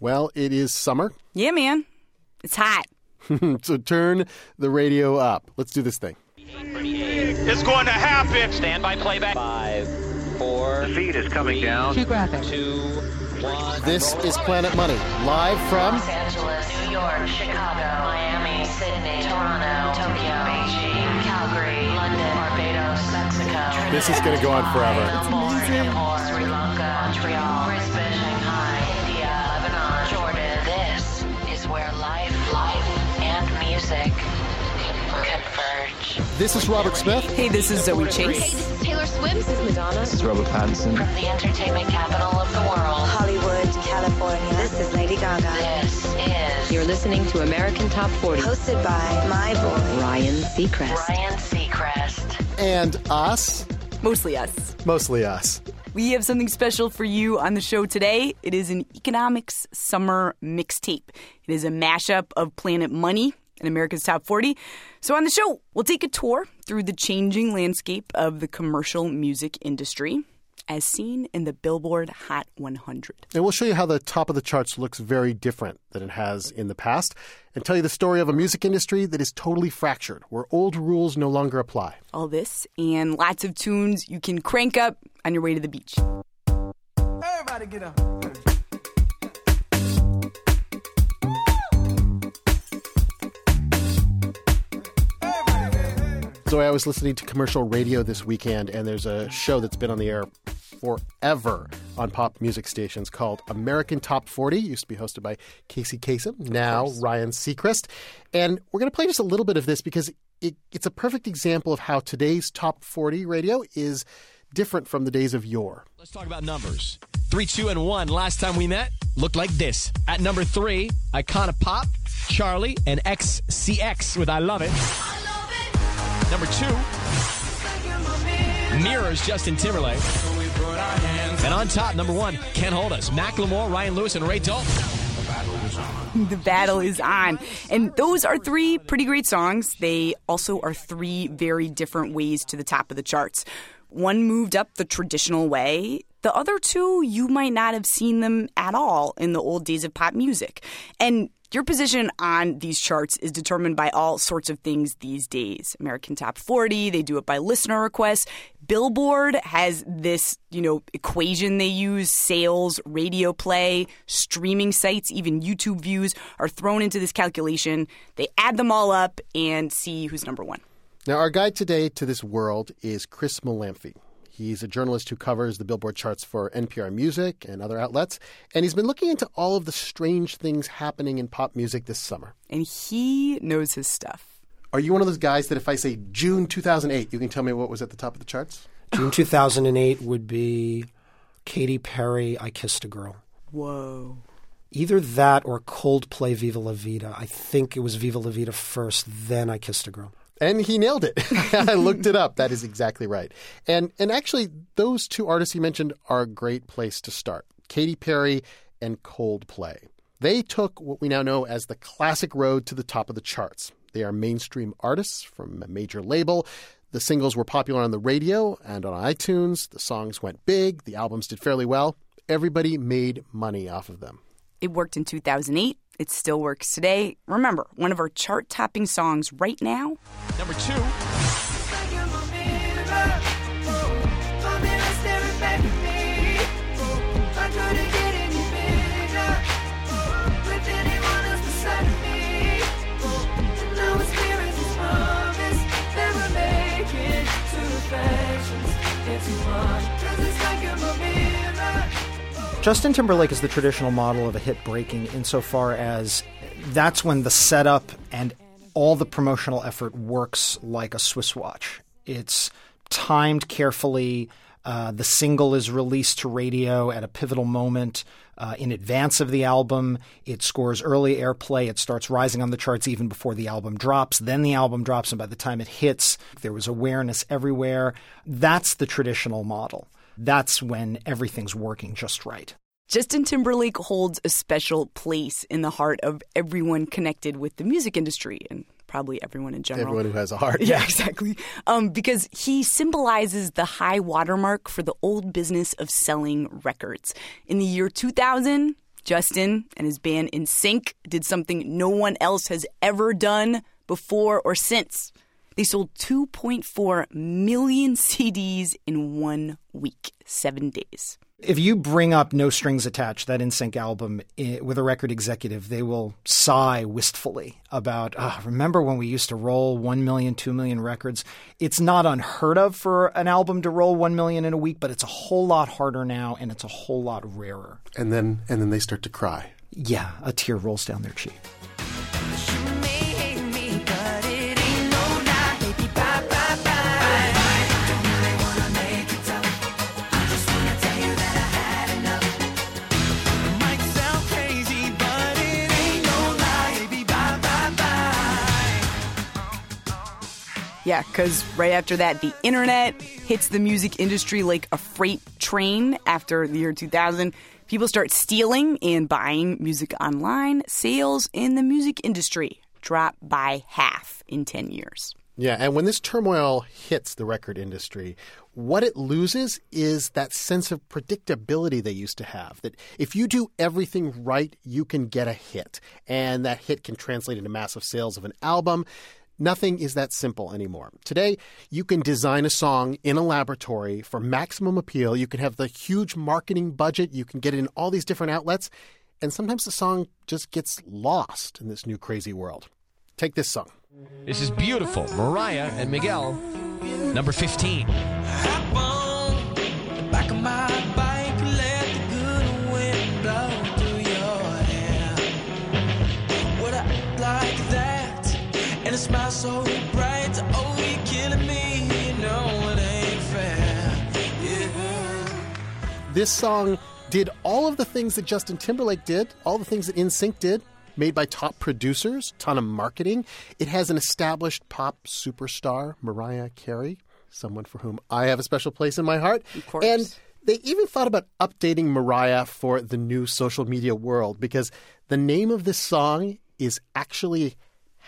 Well, it is summer, Yeah, man. It's hot. so turn the radio up. Let's do this thing. It's going to happen. Stand by playback. Five, four, The feed is coming down. two, one. This is Planet Money, live from Los Angeles, New York, Chicago, Miami, Sydney, Toronto, Tokyo, Beijing, Calgary, London, Barbados, Mexico. This is gonna go on forever. Melbourne, Singapore, Sri Lanka, Montreal, music converge. This is Robert Smith. Hey, this is Zoe Chace. Hey, this is Taylor Swift. This is Madonna. This is Robert Pattinson. From the entertainment capital of the world, Hollywood, California. This is Lady Gaga. this is You're listening to American Top 40. Hosted by my boy. Ryan Seacrest. Ryan Seacrest. And us, Mostly us. mostly us. We have something special for you on the show today. It is an economics summer mixtape. It is a mashup of Planet Money and America's Top 40. So on the show, we'll take a tour through the changing landscape of the commercial music industry as seen in the Billboard Hot 100. And we'll show you how the top of the charts looks very different than it has in the past, and tell you the story of a music industry that is totally fractured, where old rules no longer apply. All this and lots of tunes you can crank up on your way to the beach. Everybody get up. So I was listening to commercial radio this weekend, and there's a show that's been on the air forever on pop music stations called American Top 40. It used to be hosted by Casey Kasem, now Ryan Seacrest. And we're going to play just a little bit of this because it, it's a perfect example of how today's Top 40 radio is different from the days of yore. Let's talk about numbers. Three, two, and one. Last time we met looked like this. At number three, Icona Pop, Charli, and XCX with I Love It. Number two, Mirrors, Justin Timberlake. And on top, number one, Can't Hold Us, Macklemore, Ryan Lewis, and Ray Dalton. the battle is on. And those are three pretty great songs. They also are three very different ways to the top of the charts. One moved up the traditional way. The other two, you might not have seen them at all in the old days of pop music. And your position on these charts is determined by all sorts of things these days. American Top 40, they do it by listener requests. Billboard has this, you know, equation they use, sales, radio play, streaming sites, even YouTube views are thrown into this calculation. They add them all up and see who's number 1. Now, our guide today to this world is Chris Molanphy. He's a journalist who covers the Billboard charts for NPR Music and other outlets, and he's been looking into all of the strange things happening in pop music this summer. And he knows his stuff. Are you one of those guys that if I say June 2008, you can tell me what was at the top of the charts? June 2008 would be Katy Perry, I Kissed a Girl. Whoa. Either that or Coldplay, Viva La Vida. I think it was Viva La Vida first, then I Kissed a Girl. And he nailed it. I looked it up. That is exactly right. And and actually, those two artists he mentioned are a great place to start. Katy Perry and Coldplay. They took what we now know as the classic road to the top of the charts. They are mainstream artists from a major label. The singles were popular on the radio and on iTunes. The songs went big. The albums did fairly well. Everybody made money off of them. It worked in 2008. It still works today. Remember, one of our chart topping songs right now. Number two, Justin Timberlake is the traditional model of a hit breaking insofar as that's when the setup and all the promotional effort works like a Swiss watch. It's timed carefully. Uh, the single is released to radio at a pivotal moment uh, in advance of the album. It scores early airplay. It starts rising on the charts even before the album drops. Then the album drops, and by the time it hits, there was awareness everywhere. That's the traditional model. That's when everything's working just right. Justin Timberlake holds a special place in the heart of everyone connected with the music industry and probably everyone in general. Everyone who has a heart. Yeah, exactly. Um, because he symbolizes the high watermark for the old business of selling records. In the year 2000, Justin and his band NSYNC did something no one else has ever done before or since. They sold 2.4 million CDs in one week, seven days. If you bring up No Strings Attached, that NSYNC album, i- with a record executive, they will sigh wistfully about, ah, remember when we used to roll 1 million, 2 million records? It's not unheard of for an album to roll 1 million in a week, but it's a whole lot harder now and it's a whole lot rarer. And then and then they start to cry. Yeah, a tear rolls down their cheek. Yeah, because right after that, the internet hits the music industry like a freight train after the year 2000. People start stealing and buying music online. Sales in the music industry drop by half in 10 years. Yeah, and when this turmoil hits the record industry, what it loses is that sense of predictability they used to have. That if you do everything right, you can get a hit. And that hit can translate into massive sales of an album. Nothing is that simple anymore. Today, you can design a song in a laboratory for maximum appeal. You can have the huge marketing budget. You can get it in all these different outlets. And sometimes the song just gets lost in this new crazy world. Take this song. This is beautiful. Mariah and Miguel, number 15. Smile so bright. Oh, you're killing me. You know it ain't fair. Yeah. This song did all of the things that Justin Timberlake did, all the things that NSYNC did, made by top producers, ton of marketing. It has an established pop superstar, Mariah Carey, someone for whom I have a special place in my heart. Of course. And they even thought about updating Mariah for the new social media world because the name of this song is actually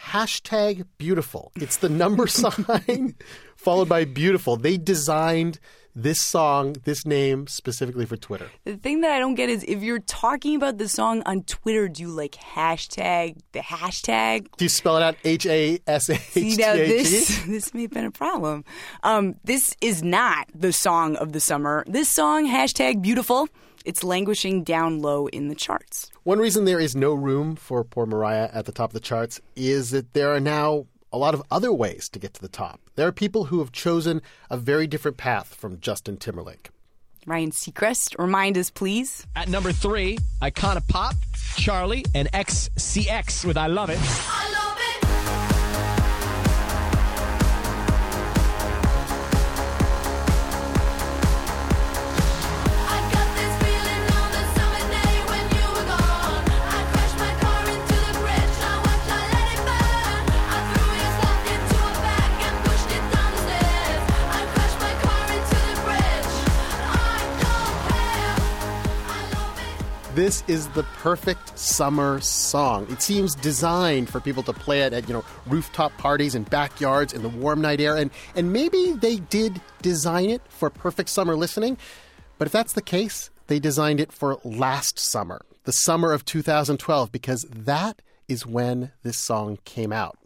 hashtag beautiful. It's the number sign followed by beautiful. They designed this song, this name specifically for Twitter. The thing that I don't get is if you're talking about the song on Twitter, do you like hashtag the hashtag? Do you spell it out H A S H T See, now this this may have been a problem. Um, this is not the song of the summer. This song, hashtag beautiful, it's languishing down low in the charts. One reason there is no room for poor Mariah at the top of the charts is that there are now a lot of other ways to get to the top. There are people who have chosen a very different path from Justin Timberlake. Ryan Seacrest, remind us, please. At number three, Icona Pop, Charli, and XCX with I Love It. This is the perfect summer song. It seems designed for people to play it at, you know, rooftop parties and backyards in the warm night air. And, and maybe they did design it for perfect summer listening. But if that's the case, they designed it for last summer, the summer of 2012, because that is when this song came out.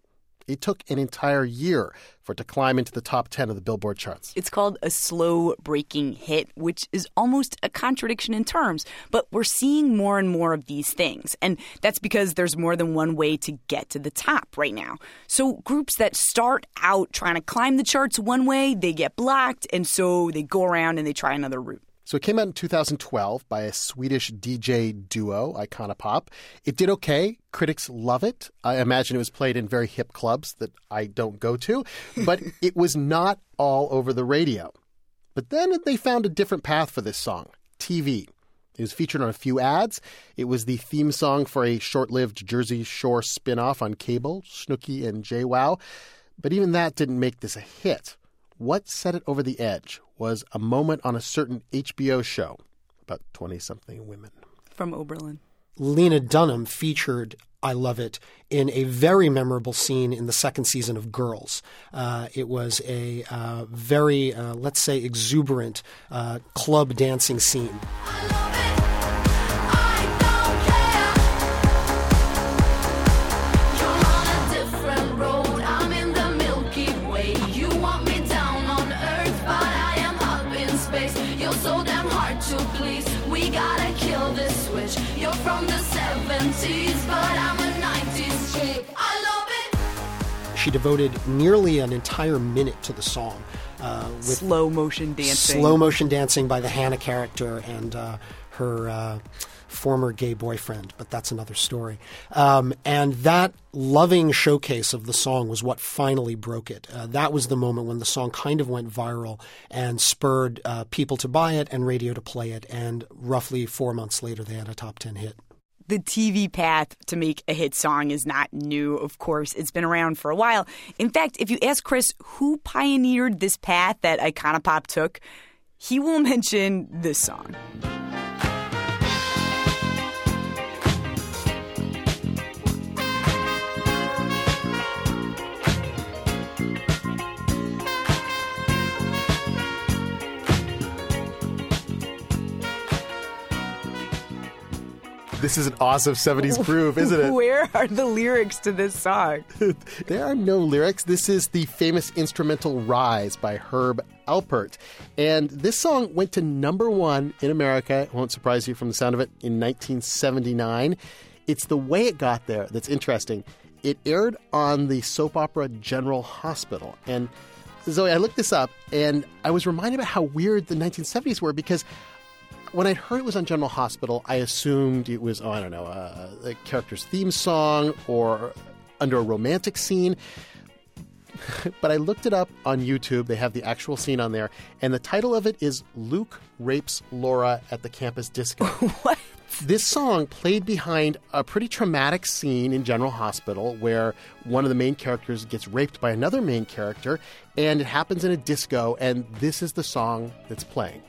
It took an entire year for it to climb into the top 10 of the Billboard charts. It's called a slow breaking hit, which is almost a contradiction in terms. But we're seeing more and more of these things. And that's because there's more than one way to get to the top right now. So groups that start out trying to climb the charts one way, they get blocked. And so they go around and they try another route. So it came out in 2012 by a Swedish DJ duo, Icona Pop. It did okay. Critics love it. I imagine it was played in very hip clubs that I don't go to, but it was not all over the radio. But then they found a different path for this song TV. It was featured on a few ads. It was the theme song for a short lived Jersey Shore spin off on cable, Snooki and JWoww. But even that didn't make this a hit. What set it over the edge was a moment on a certain HBO show about 20 something women. From Oberlin. Lena Dunham featured I Love It in a very memorable scene in the second season of Girls. Uh, it was a uh, very, uh, let's say, exuberant uh, club dancing scene. She devoted nearly an entire minute to the song. Uh, with Slow motion dancing. slow motion dancing by the Hannah character and uh, her uh, former gay boyfriend, but that's another story. Um, and that loving showcase of the song was what finally broke it. Uh, that was the moment when the song kind of went viral and spurred uh, people to buy it and radio to play it. And roughly four months later, they had a top 10 hit. The TV path to make a hit song is not new, of course. It's been around for a while. In fact, if you ask Chris who pioneered this path that Icona Pop took, he will mention this song. This is an awesome 70s groove, isn't it? Where are the lyrics to this song? there are no lyrics. This is the famous instrumental Rise by Herb Alpert. And this song went to number one in America. It won't surprise you from the sound of it in 1979. It's the way it got there that's interesting. It aired on the soap opera General Hospital. And Zoe, I looked this up and I was reminded about how weird the 1970s were because when I heard it was on General Hospital, I assumed it was, oh, I don't know, uh, a character's theme song or under a romantic scene. but I looked it up on YouTube. They have the actual scene on there. And the title of it is Luke Rapes Laura at the Campus Disco. what? This song played behind a pretty traumatic scene in General Hospital where one of the main characters gets raped by another main character, and it happens in a disco, and this is the song that's playing.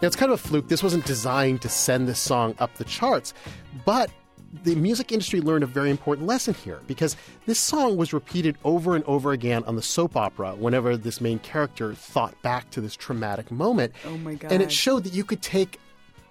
Now, it's kind of a fluke. This wasn't designed to send this song up the charts, but the music industry learned a very important lesson here because this song was repeated over and over again on the soap opera whenever this main character thought back to this traumatic moment. Oh my God. And it showed that you could take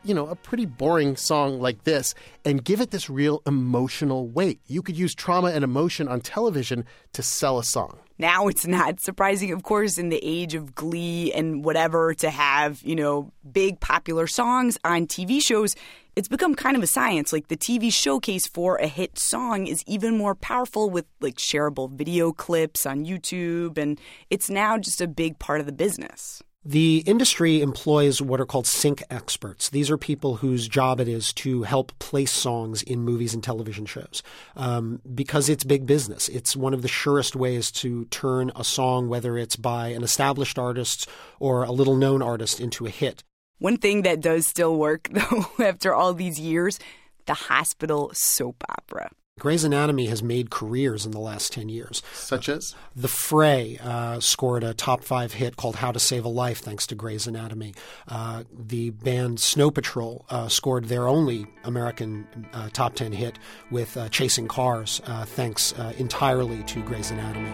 you know, a pretty boring song like this and give it this real emotional weight. You could use trauma and emotion on television to sell a song. Now it's not surprising, of course, in the age of Glee and whatever, to have, you know, big popular songs on TV shows. It's become kind of a science. Like the TV showcase for a hit song is even more powerful with like shareable video clips on YouTube, and it's now just a big part of the business. The industry employs what are called sync experts. These are people whose job it is to help place songs in movies and television shows um, because it's big business. It's one of the surest ways to turn a song, whether it's by an established artist or a little known artist, into a hit. One thing that does still work, though, after all these years the hospital soap opera. Grey's Anatomy has made careers in the last 10 years. Such as? The Fray uh, scored a top five hit called How to Save a Life thanks to Grey's Anatomy. Uh, the band Snow Patrol uh, scored their only American uh, top 10 hit with uh, Chasing Cars uh, thanks entirely to Grey's Anatomy.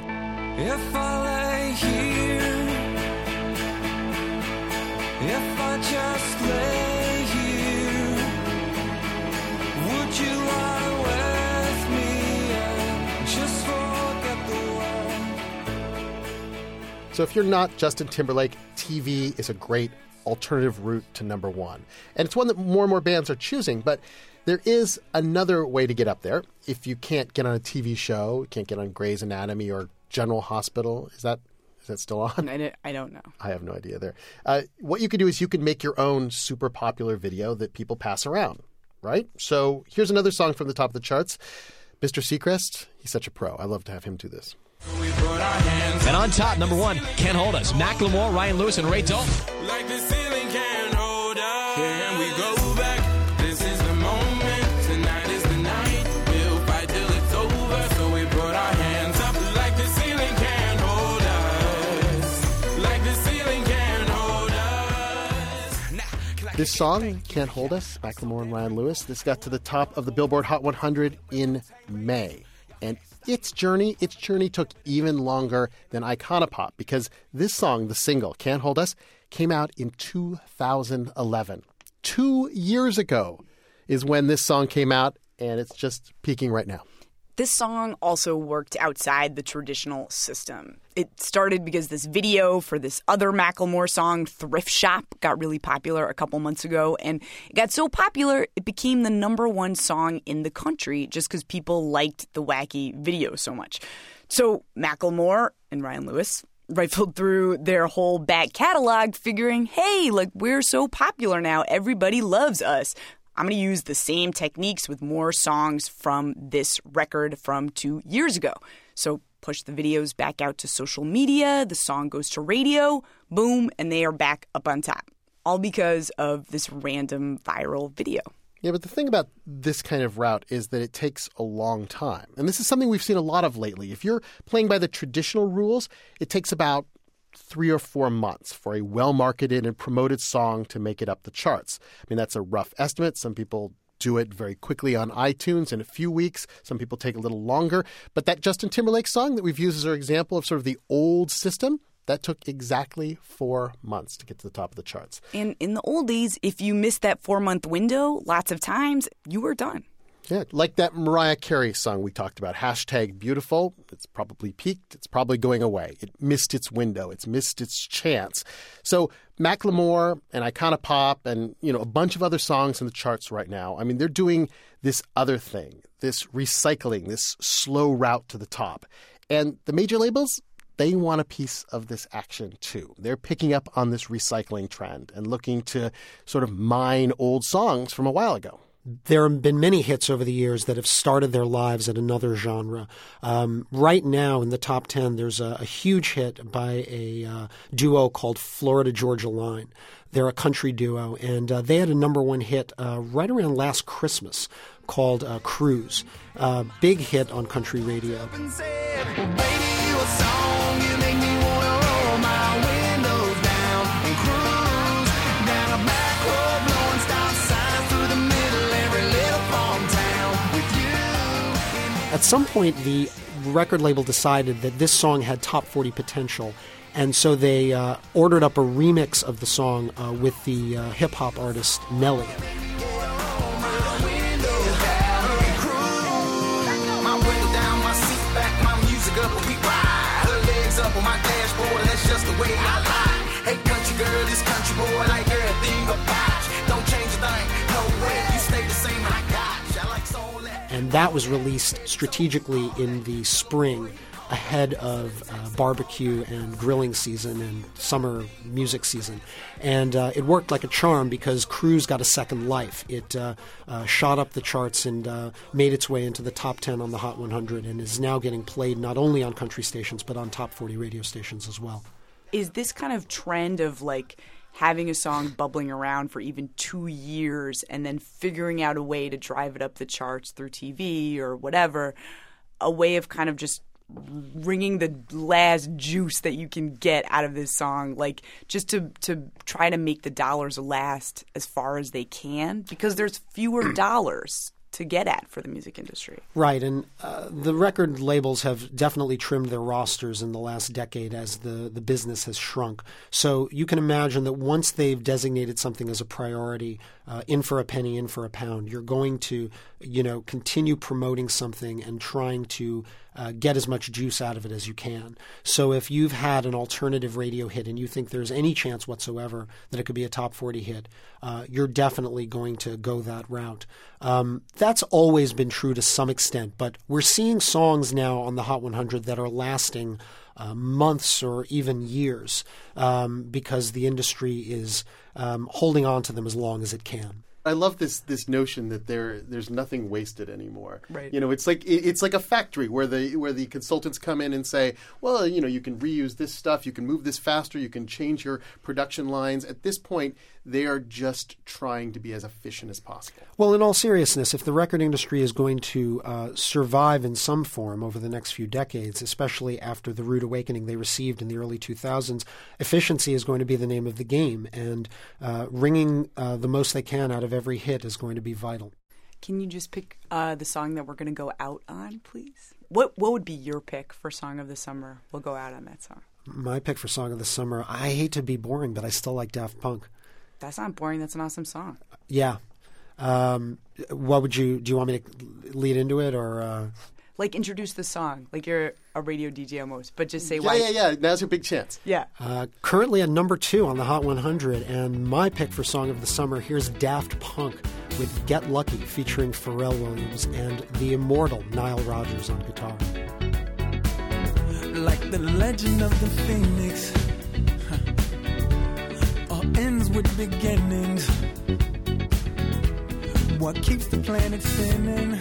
If I lay here, if I just lay So if you're not Justin Timberlake, TV is a great alternative route to number one. And it's one that more and more bands are choosing, but there is another way to get up there. If you can't get on a TV show, can't get on Grey's Anatomy or General Hospital, is that is that still on? I, don't- know. I have no idea there. Uh, what you can do is you can make your own super popular video that people pass around, right? So here's another song from the top of the charts. Mr. Seacrest, he's such a pro. I love to have him do this. And on top, number one, Can't Hold Us. Macklemore, Ryan Lewis, and Ray Dalton. Like the ceiling can't hold us. Can we go back? This is the moment. Tonight is the night. We'll fight till it's over. So we put our hands up. Like the ceiling can't hold us. Like the ceiling can't hold us. Nah, This song, Can't Hold Us, Macklemore and Ryan Lewis, this got to the top of the Billboard Hot 100 in May. And its journey, its journey took even longer than Icona Pop because this song, the single, Can't Hold Us, came out in 2011. Two years ago is when this song came out, and it's just peaking right now. This song also worked outside the traditional system. It started because this video for this other Macklemore song, Thrift Shop, got really popular a couple months ago. And it got so popular, it became the number one song in the country just because people liked the wacky video so much. So Macklemore and Ryan Lewis rifled through their whole back catalog, figuring, hey, like we're so popular now, everybody loves us. I'm going to use the same techniques with more songs from this record from two years ago. So push the videos back out to social media, the song goes to radio, boom, and they are back up on top. All because of this random viral video. Yeah, but the thing about this kind of route is that it takes a long time. And this is something we've seen a lot of lately. If you're playing by the traditional rules, it takes about three or four months for a well marketed and promoted song to make it up the charts. I mean, that's a rough estimate. Some people do it very quickly on iTunes in a few weeks. Some people take a little longer. But that Justin Timberlake song that we've used as our example of sort of the old system, that took exactly four months to get to the top of the charts. And in the old days, if you missed that four month window lots of times, you were done. Yeah, like that Mariah Carey song we talked about, hashtag beautiful. It's probably peaked. It's probably going away. It missed its window. It's missed its chance. So Macklemore and Icona Pop and you know a bunch of other songs in the charts right now. I mean, they're doing this other thing, this recycling, this slow route to the top. And the major labels, they want a piece of this action too. They're picking up on this recycling trend and looking to sort of mine old songs from a while ago there have been many hits over the years that have started their lives at another genre. Um, right now, in the top 10, there's a, a huge hit by a uh, duo called Florida Georgia Line. They're a country duo, and uh, they had a number one hit uh, right around last Christmas called uh, Cruise. Uh, big hit on country radio. At some point, the record label decided that this song had top 40 potential, and so they uh, ordered up a remix of the song uh, with the uh, hip hop artist Nelly. Hey, country girl, this country boy, and that was released strategically in the spring ahead of uh, barbecue and grilling season and summer music season. And uh, it worked like a charm because Cruise got a second life. It uh, uh shot up the charts and uh, made its way into the top 10 on the Hot 100 and is now getting played not only on country stations but on top 40 radio stations as well. Is this kind of trend of like having a song bubbling around for even two years and then figuring out a way to drive it up the charts through TV or whatever, a way of kind of just wringing the last juice that you can get out of this song like just to to try to make the dollars last as far as they can because there's fewer dollars to get at for the music industry. Right, and uh, the record labels have definitely trimmed their rosters in the last decade as the, the business has shrunk. So you can imagine that once they've designated something as a priority, uh, in for a penny, in for a pound, you're going to, you know, continue promoting something and trying to uh, get as much juice out of it as you can. So if you've had an alternative radio hit and you think there's any chance whatsoever that it could be a top 40 hit, uh, you're definitely going to go that route. Um, that's always been true to some extent, but we're seeing songs now on the Hot 100 that are lasting. Uh, months or even years um, because the industry is um, holding on to them as long as it can. I love this this notion that there there's nothing wasted anymore. Right. You know, it's like it, it's like a factory where the where the consultants come in and say, well, you know, you can reuse this stuff, you can move this faster, you can change your production lines. At this point, they are just trying to be as efficient as possible. Well, in all seriousness, if the record industry is going to uh, survive in some form over the next few decades, especially after the rude awakening they received in the early 2000s, efficiency is going to be the name of the game, and uh, wringing uh, the most they can out of every hit is going to be vital. Can you just pick uh, the song that we're going to go out on, please? What What would be your pick for song of the summer? We'll go out on that song. My pick for song of the summer. I hate to be boring, but I still like Daft Punk. That's not boring. That's an awesome song. Yeah. Um, what would you do? You want me to lead into it or? Uh... like introduce the song, like you're a radio DJ almost, but just say what? Yeah, why. yeah, yeah. Now's your big chance. Yeah. Uh, currently at number two on the Hot 100, and my pick for Song of the Summer here's Daft Punk with Get Lucky featuring Pharrell Williams and the immortal Nile Rodgers on guitar. like the legend of the phoenix. Beginnings. What keeps the planet spinning?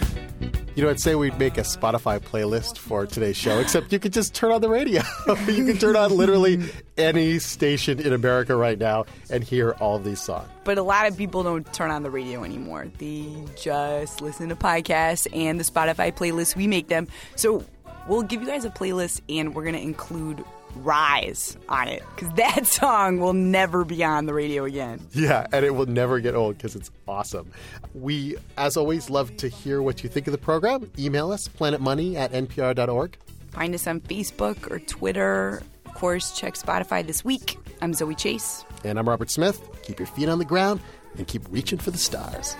You know, I'd say we'd make a Spotify playlist for today's show, except you could just turn on the radio. you can turn on literally any station in America right now and hear all of these songs. But a lot of people don't turn on the radio anymore. They just listen to podcasts and the Spotify playlists. We make them. So we'll give you guys a playlist and we're going to include Rise on it because that song will never be on the radio again. Yeah, and it will never get old because it's awesome. We, as always, love to hear what you think of the program. Email us, planetmoney at npr.org. Find us on Facebook or Twitter. Of course, check Spotify this week. I'm Zoe Chace. And I'm Robert Smith. Keep your feet on the ground and keep reaching for the stars.